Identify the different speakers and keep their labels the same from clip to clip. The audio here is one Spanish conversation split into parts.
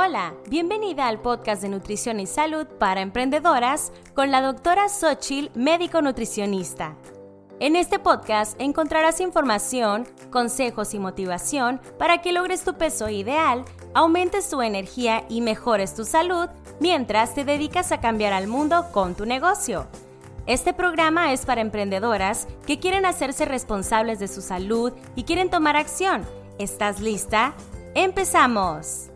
Speaker 1: Hola, bienvenida al podcast de Nutrición y Salud para Emprendedoras con la doctora Xochil, médico nutricionista. En este podcast encontrarás información, consejos y motivación para que logres tu peso ideal, aumentes tu energía y mejores tu salud mientras te dedicas a cambiar al mundo con tu negocio. Este programa es para emprendedoras que quieren hacerse responsables de su salud y quieren tomar acción. ¿Estás lista? ¡Empezamos!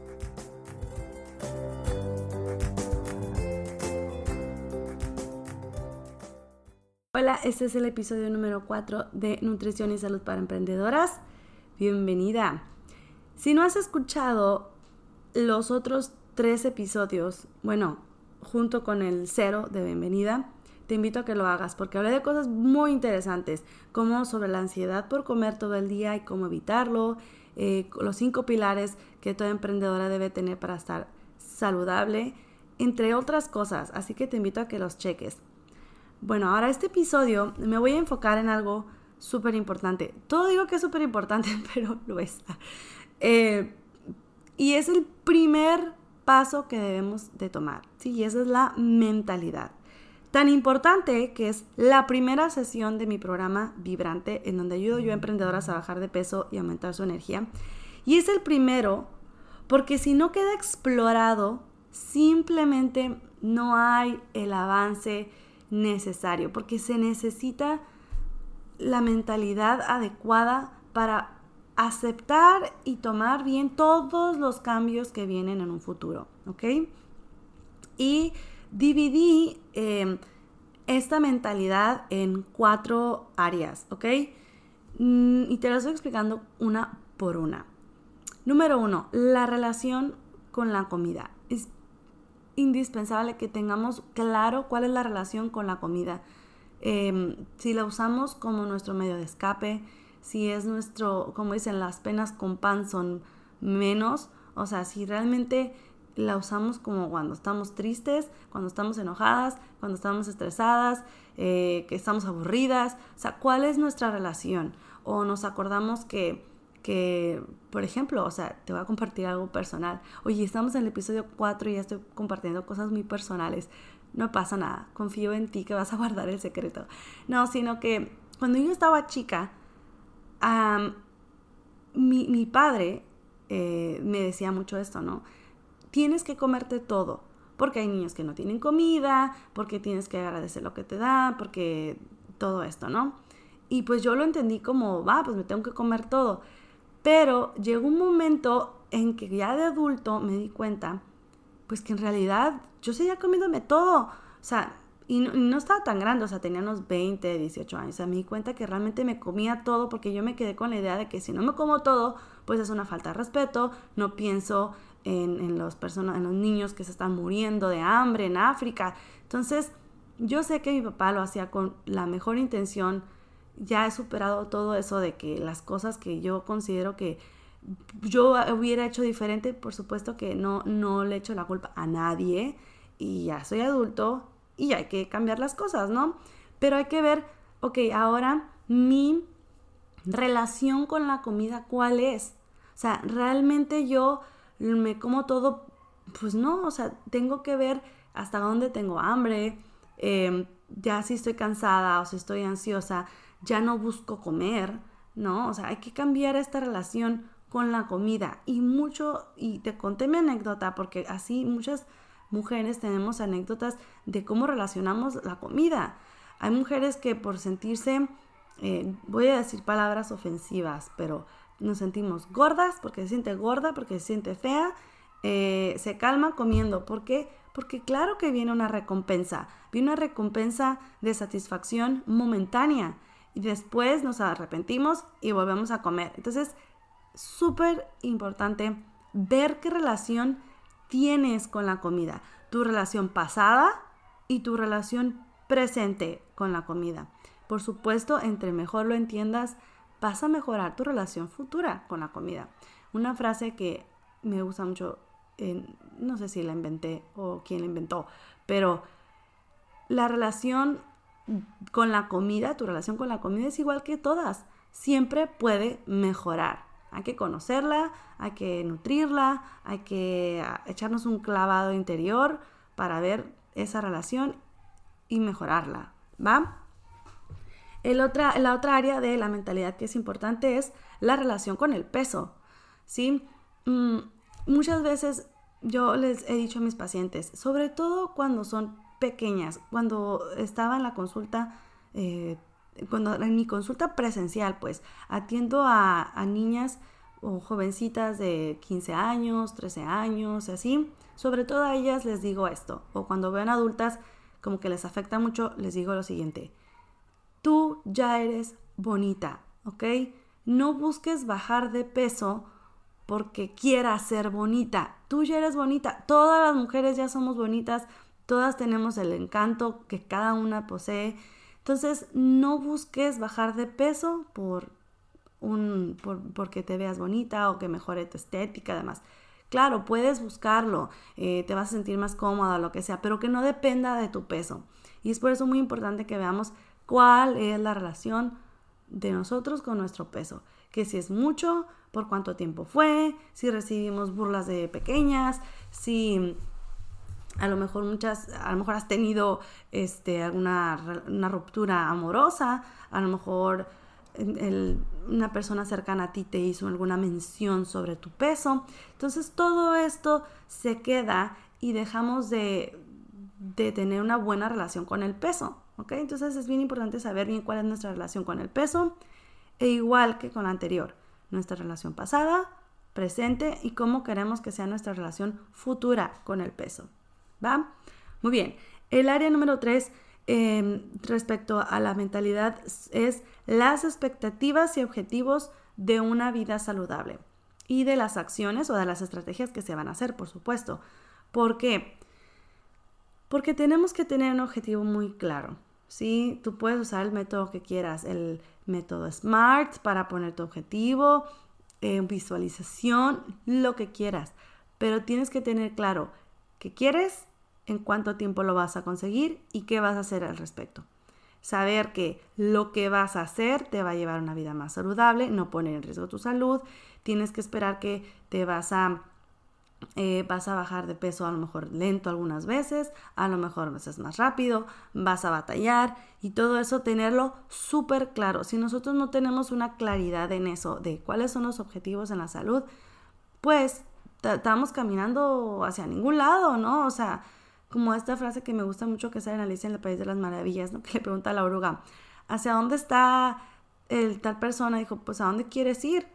Speaker 2: Hola, este es el episodio número 4 de Nutrición y Salud para Emprendedoras. Bienvenida. Si no has escuchado los otros tres episodios, bueno, junto con el cero de bienvenida, te invito a que lo hagas porque hablé de cosas muy interesantes, como sobre la ansiedad por comer todo el día y cómo evitarlo, eh, los cinco pilares que toda emprendedora debe tener para estar saludable, entre otras cosas. Así que te invito a que los cheques. Bueno, ahora este episodio me voy a enfocar en algo súper importante. Todo digo que es súper importante, pero lo es. Eh, y es el primer paso que debemos de tomar, ¿sí? Y esa es la mentalidad. Tan importante que es la primera sesión de mi programa Vibrante, en donde ayudo yo a emprendedoras a bajar de peso y aumentar su energía. Y es el primero porque si no queda explorado, simplemente no hay el avance necesario, porque se necesita la mentalidad adecuada para aceptar y tomar bien todos los cambios que vienen en un futuro, ¿ok? Y dividí em, esta mentalidad en cuatro áreas, ¿ok? Mm, y te las voy explicando una por una. Número uno, la relación con la comida. Indispensable que tengamos claro cuál es la relación con la comida. Em, si la usamos como nuestro medio de escape, si es nuestro, como dicen, las penas con pan son menos, o sea, si realmente la usamos como cuando estamos tristes, cuando estamos enojadas, cuando estamos estresadas, eh, que estamos aburridas, o sea, ¿cuál es nuestra relación? O nos acordamos que que, por ejemplo, o sea, te voy a compartir algo personal. Oye, estamos en el episodio 4 y ya estoy compartiendo cosas muy personales. No pasa nada, confío en ti que vas a guardar el secreto. No, sino que cuando yo estaba chica, mi, padre eh, me decía mucho esto, ¿no? Tienes que comerte todo, porque hay niños que no tienen comida, porque tienes que agradecer lo que te dan, porque todo esto, ¿no? Y pues yo lo entendí como, va, pues me tengo que comer todo. Pero llegó un momento en que ya de adulto me di cuenta, pues que en realidad yo seguía comiéndome todo. O sea, y no, estaba tan grande, o sea, tenía unos 20, 18 años. O sea, me di cuenta que realmente me comía todo porque yo me quedé con la idea de que si no me como todo, pues es una falta de respeto. No pienso en, en, los personas, en los niños que se están muriendo de hambre en África. Entonces, yo sé que mi papá lo hacía con la mejor intención ya he superado todo eso de que las cosas que yo considero que yo hubiera hecho diferente, por supuesto que no, no le echo la culpa a nadie y ya soy adulto y hay que cambiar las cosas, ¿no? Pero hay que ver, ok, ahora mi relación con la comida, ¿cuál es? O sea, realmente yo me como todo, pues no, o sea, tengo que ver hasta dónde tengo hambre, em, ya si estoy cansada o si estoy ansiosa, ya no busco comer, ¿no? O sea, hay que cambiar esta relación con la comida. Y mucho, y te conté mi anécdota, porque así muchas mujeres tenemos anécdotas de cómo relacionamos la comida. Hay mujeres que por sentirse, eh, voy a decir palabras ofensivas, pero nos sentimos gordas porque se siente gorda, porque se siente fea, eh, se calma comiendo. ¿Por qué? Porque claro que viene una recompensa, viene una recompensa de satisfacción momentánea y después nos arrepentimos y volvemos a comer. Entonces, súper importante ver qué relación tienes con la comida, tu relación pasada y tu relación presente con la comida. Por supuesto, entre mejor lo entiendas, vas a mejorar tu relación futura con la comida. Una frase que me gusta mucho, no sé si la inventé o quién la inventó, pero la relación con la comida, tu relación con la comida es igual que todas, siempre puede mejorar. Hay que conocerla, hay que nutrirla, hay que ah, echarnos un clavado interior para ver esa relación y mejorarla, ¿va? El otra, la otra área de la mentalidad que es importante es la relación con el peso, ¿sí? Mm, muchas veces yo les he dicho a mis pacientes, sobre todo cuando son pequeñas, cuando estaba en la consulta, eh, cuando en mi consulta presencial, pues atiendo a, a, niñas o jovencitas de 15 años, 13 años, así. Sobre todo a ellas les digo esto, o cuando ven adultas como que les afecta mucho, les digo lo siguiente, tú ya eres bonita, ¿ok? No busques bajar de peso porque quiera ser bonita. Tú ya eres bonita. Todas las mujeres ya somos bonitas. Todas tenemos el encanto que cada una posee. Entonces, no busques bajar de peso por un, por, porque te veas bonita o que mejore tu estética, además. Claro, puedes buscarlo, eh, te vas a sentir más cómoda, lo que sea, pero que no dependa de tu peso. Y es por eso muy importante que veamos cuál es la relación de nosotros con nuestro peso. Que si es mucho, por cuánto tiempo fue, si recibimos burlas de pequeñas, si a lo mejor muchas, a lo mejor has tenido este, alguna una ruptura amorosa, a lo mejor una persona cercana a ti te hizo alguna mención sobre tu peso. Entonces todo esto se queda y dejamos de, de tener una buena relación con el peso. ¿ok? Entonces es bien importante saber bien cuál es nuestra relación con el peso e igual que con la anterior nuestra relación pasada, presente y cómo queremos que sea nuestra relación futura con el peso. ¿Va? Muy bien. El área número tres em, respecto a la mentalidad es las expectativas y objetivos de una vida saludable y de las acciones o de las estrategias que se van a hacer, por supuesto. ¿Por qué? Porque tenemos que tener un objetivo muy claro. ¿sí? Tú puedes usar el método que quieras, el método SMART para poner tu objetivo, eh, visualización, lo que quieras. Pero tienes que tener claro qué quieres, en cuánto tiempo lo vas a conseguir y qué vas a hacer al respecto. Saber que lo que vas a hacer te va a llevar una vida más saludable, no poner en riesgo tu salud. Tienes que esperar que te vas a eh, vas a bajar de peso a lo mejor lento algunas veces, a lo mejor veces más rápido, vas a batallar y todo eso tenerlo súper claro. Si nosotros no tenemos una claridad en eso de cuáles son los objetivos en la salud, pues estamos caminando hacia ningún lado, ¿no? O sea, como esta frase que me gusta mucho que sale en en el País de las Maravillas, ¿no? Que le pregunta a la oruga, ¿hacia dónde está el tal persona? Dijo, pues ¿a dónde quieres ir?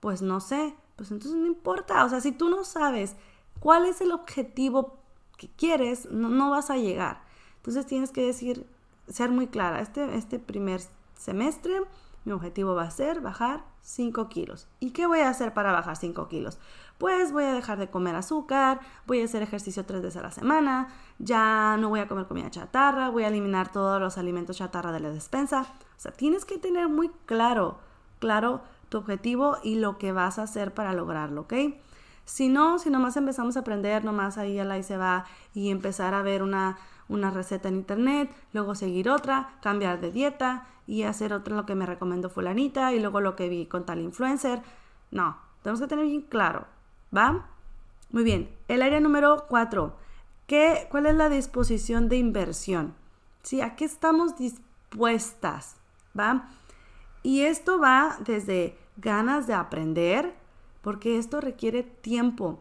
Speaker 2: Pues no sé pues entonces no importa. O sea, si tú no sabes cuál es el objetivo que quieres, no, vas a llegar. Entonces tienes que decir, ser muy clara. Este, este primer semestre mi objetivo va a ser bajar 5 kilos. ¿Y qué voy a hacer para bajar 5 kilos? Pues voy a dejar de comer azúcar, voy a hacer ejercicio tres veces a la semana, ya no voy a comer comida chatarra, voy a eliminar todos los alimentos chatarra de la despensa. O sea, tienes que tener muy claro, claro tu objetivo y lo que vas a hacer para lograrlo, ¿ok? Si no, si nomás empezamos a aprender, nomás ahí la y se va y empezar a ver una, una receta en internet, luego seguir otra, cambiar de dieta y hacer otra lo que me recomendó fulanita y luego lo que vi con tal influencer. No, tenemos que tener bien claro, ¿va? Muy bien, el área número cuatro. ¿Qué, ¿Cuál es la disposición de inversión? ¿Sí? ¿A qué estamos dispuestas? ¿Va? Y esto va desde ganas de aprender, porque esto requiere tiempo.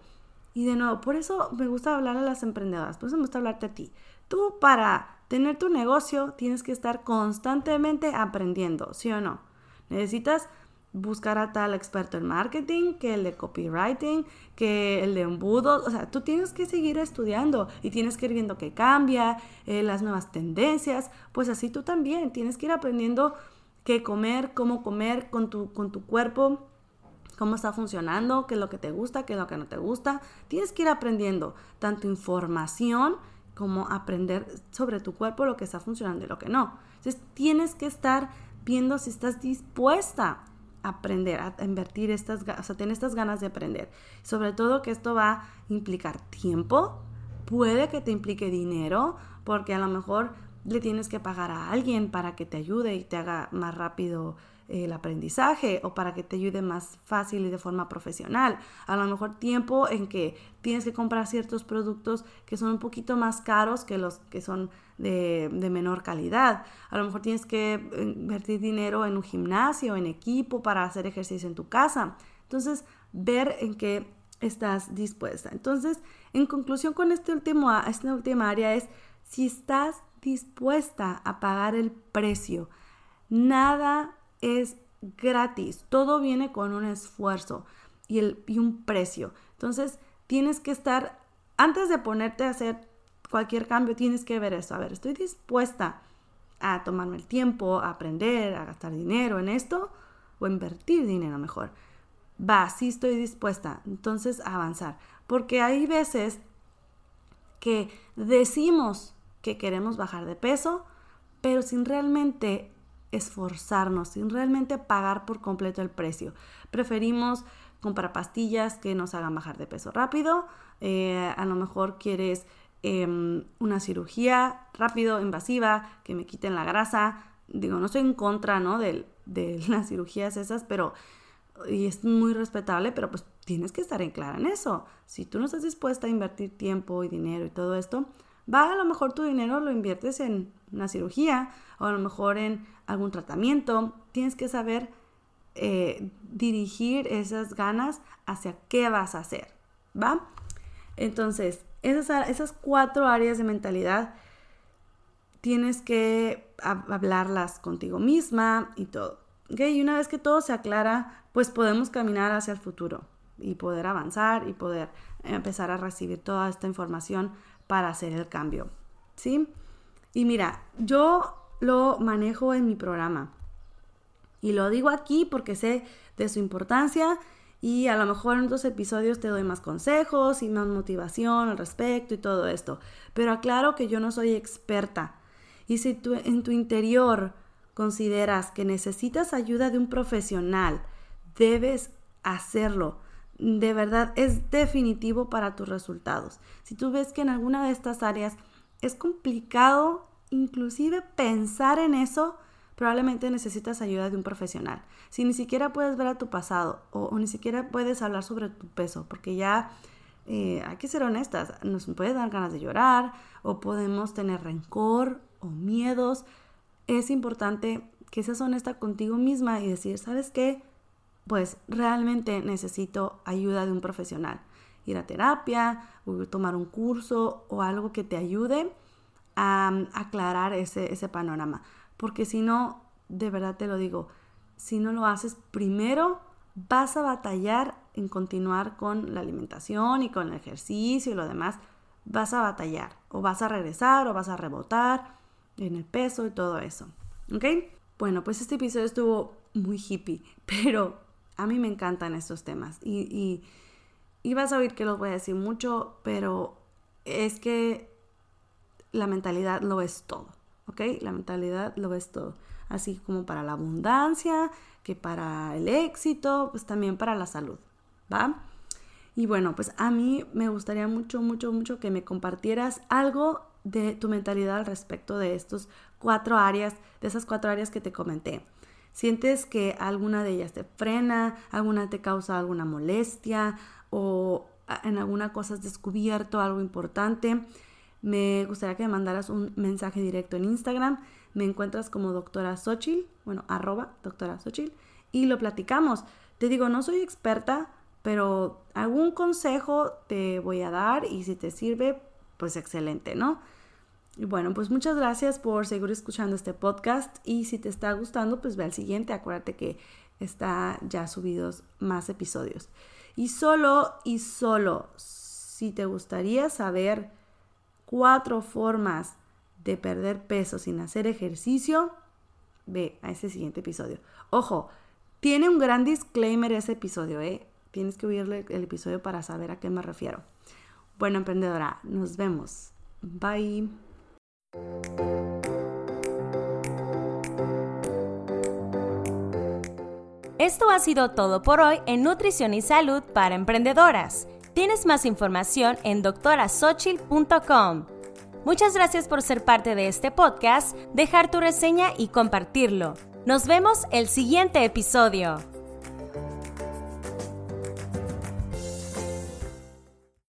Speaker 2: Y de nuevo, por eso me gusta hablar a las emprendedoras, por eso me gusta hablarte a ti. Tú para tener tu negocio tienes que estar constantemente aprendiendo, ¿sí o no? Necesitas buscar a tal experto en marketing, que el de copywriting, que el de embudos. O sea, tú tienes que seguir estudiando y tienes que ir viendo qué cambia, eh, las nuevas tendencias. Pues así tú también tienes que ir aprendiendo qué comer, cómo comer con tu, con tu cuerpo, cómo está funcionando, qué es lo que te gusta, qué es lo que no te gusta. Tienes que ir aprendiendo tanto información como aprender sobre tu cuerpo lo que está funcionando y lo que no. Entonces tienes que estar viendo si estás dispuesta a aprender, a invertir estas, o sea, tener estas ganas de aprender. Sobre todo que esto va a implicar tiempo, puede que te implique dinero, porque a lo mejor le tienes que pagar a alguien para que te ayude y te haga más rápido el aprendizaje o para que te ayude más fácil y de forma profesional. A lo mejor tiempo en que tienes que comprar ciertos productos que son un poquito más caros que los que son de, de menor calidad. A lo mejor tienes que invertir dinero en un gimnasio, en equipo para hacer ejercicio en tu casa. Entonces, ver en qué estás dispuesta. Entonces, en conclusión con este último, esta última área es si estás dispuesta a pagar el precio. Nada es gratis, todo viene con un esfuerzo y, el, y un precio. Entonces, tienes que estar, antes de ponerte a hacer cualquier cambio, tienes que ver eso. A ver, estoy dispuesta a tomarme el tiempo, a aprender, a gastar dinero en esto o invertir dinero mejor. Va, sí estoy dispuesta. Entonces, a avanzar. Porque hay veces que decimos que queremos bajar de peso, pero sin realmente esforzarnos, sin realmente pagar por completo el precio. Preferimos comprar pastillas que nos hagan bajar de peso rápido. Eh, a lo mejor quieres em, una cirugía rápido, invasiva, que me quiten la grasa. Digo, no estoy en contra ¿no? de, de las cirugías esas, pero y es muy respetable, pero pues tienes que estar en clara en eso. Si tú no estás dispuesta a invertir tiempo y dinero y todo esto, va a lo mejor tu dinero lo inviertes en una cirugía o a lo mejor en algún tratamiento. Tienes que saber eh, dirigir esas ganas hacia qué vas a hacer, ¿va? Entonces, esas, esas cuatro áreas de mentalidad tienes que hablarlas contigo misma y todo. Y una vez que todo se aclara, pues podemos caminar hacia el futuro y poder avanzar y poder empezar a recibir toda esta información para hacer el cambio. ¿Sí? Y mira, yo lo manejo en mi programa. Y lo digo aquí porque sé de su importancia y a lo mejor en otros episodios te doy más consejos y más motivación al respecto y todo esto. Pero aclaro que yo no soy experta. Y si tú en tu interior consideras que necesitas ayuda de un profesional, debes hacerlo. De verdad, es definitivo para tus resultados. Si tú ves que en alguna de estas áreas es complicado inclusive pensar en eso, probablemente necesitas ayuda de un profesional. Si ni siquiera puedes ver a tu pasado o, ni siquiera puedes hablar sobre tu peso, porque ya eh, hay que ser honestas, nos puede dar ganas de llorar o podemos tener rencor o miedos es importante que seas honesta contigo misma y decir, ¿sabes qué? Pues realmente necesito ayuda de un profesional. Ir a terapia, o tomar un curso o algo que te ayude a, aclarar ese, ese panorama. Porque si no, de verdad te lo digo, si no lo haces primero, vas a batallar en continuar con la alimentación y con el ejercicio y lo demás. Vas a batallar o vas a regresar o vas a rebotar en el peso y todo eso. ¿Ok? Bueno, pues este episodio estuvo muy hippie, pero a mí me encantan estos temas y, y, vas a oír que los voy a decir mucho, pero es que la mentalidad lo es todo, ¿ok? La mentalidad lo es todo. Así como para la abundancia, que para el éxito, pues también para la salud, ¿va? Y bueno, pues a mí me gustaría mucho, mucho, mucho que me compartieras algo de tu mentalidad al respecto de estos cuatro áreas, de esas cuatro áreas que te comenté. Sientes que alguna de ellas te frena, alguna te causa alguna molestia o en alguna cosa has descubierto algo importante, me gustaría que me mandaras un mensaje directo en Instagram. Me encuentras como doctora Xochitl, bueno, arroba doctora Xochitl, y lo platicamos. Te digo, no soy experta, pero algún consejo te voy a dar y si te sirve, pues excelente, ¿no? Y bueno, pues muchas gracias por seguir escuchando este podcast y si te está gustando, pues ve al siguiente, acuérdate que está ya subidos más episodios. Y solo y solo si te gustaría saber cuatro formas de perder peso sin hacer ejercicio, ve a ese siguiente episodio. Ojo, tiene un gran disclaimer ese episodio, ¿eh? Tienes que oírle el episodio para saber a qué me refiero. Bueno, emprendedora, nos vemos. Bye.
Speaker 1: Esto ha sido todo por hoy en Nutrición y Salud para Emprendedoras. Tienes más información en doctorasochil.com. Muchas gracias por ser parte de este podcast, dejar tu reseña y compartirlo. Nos vemos el siguiente episodio.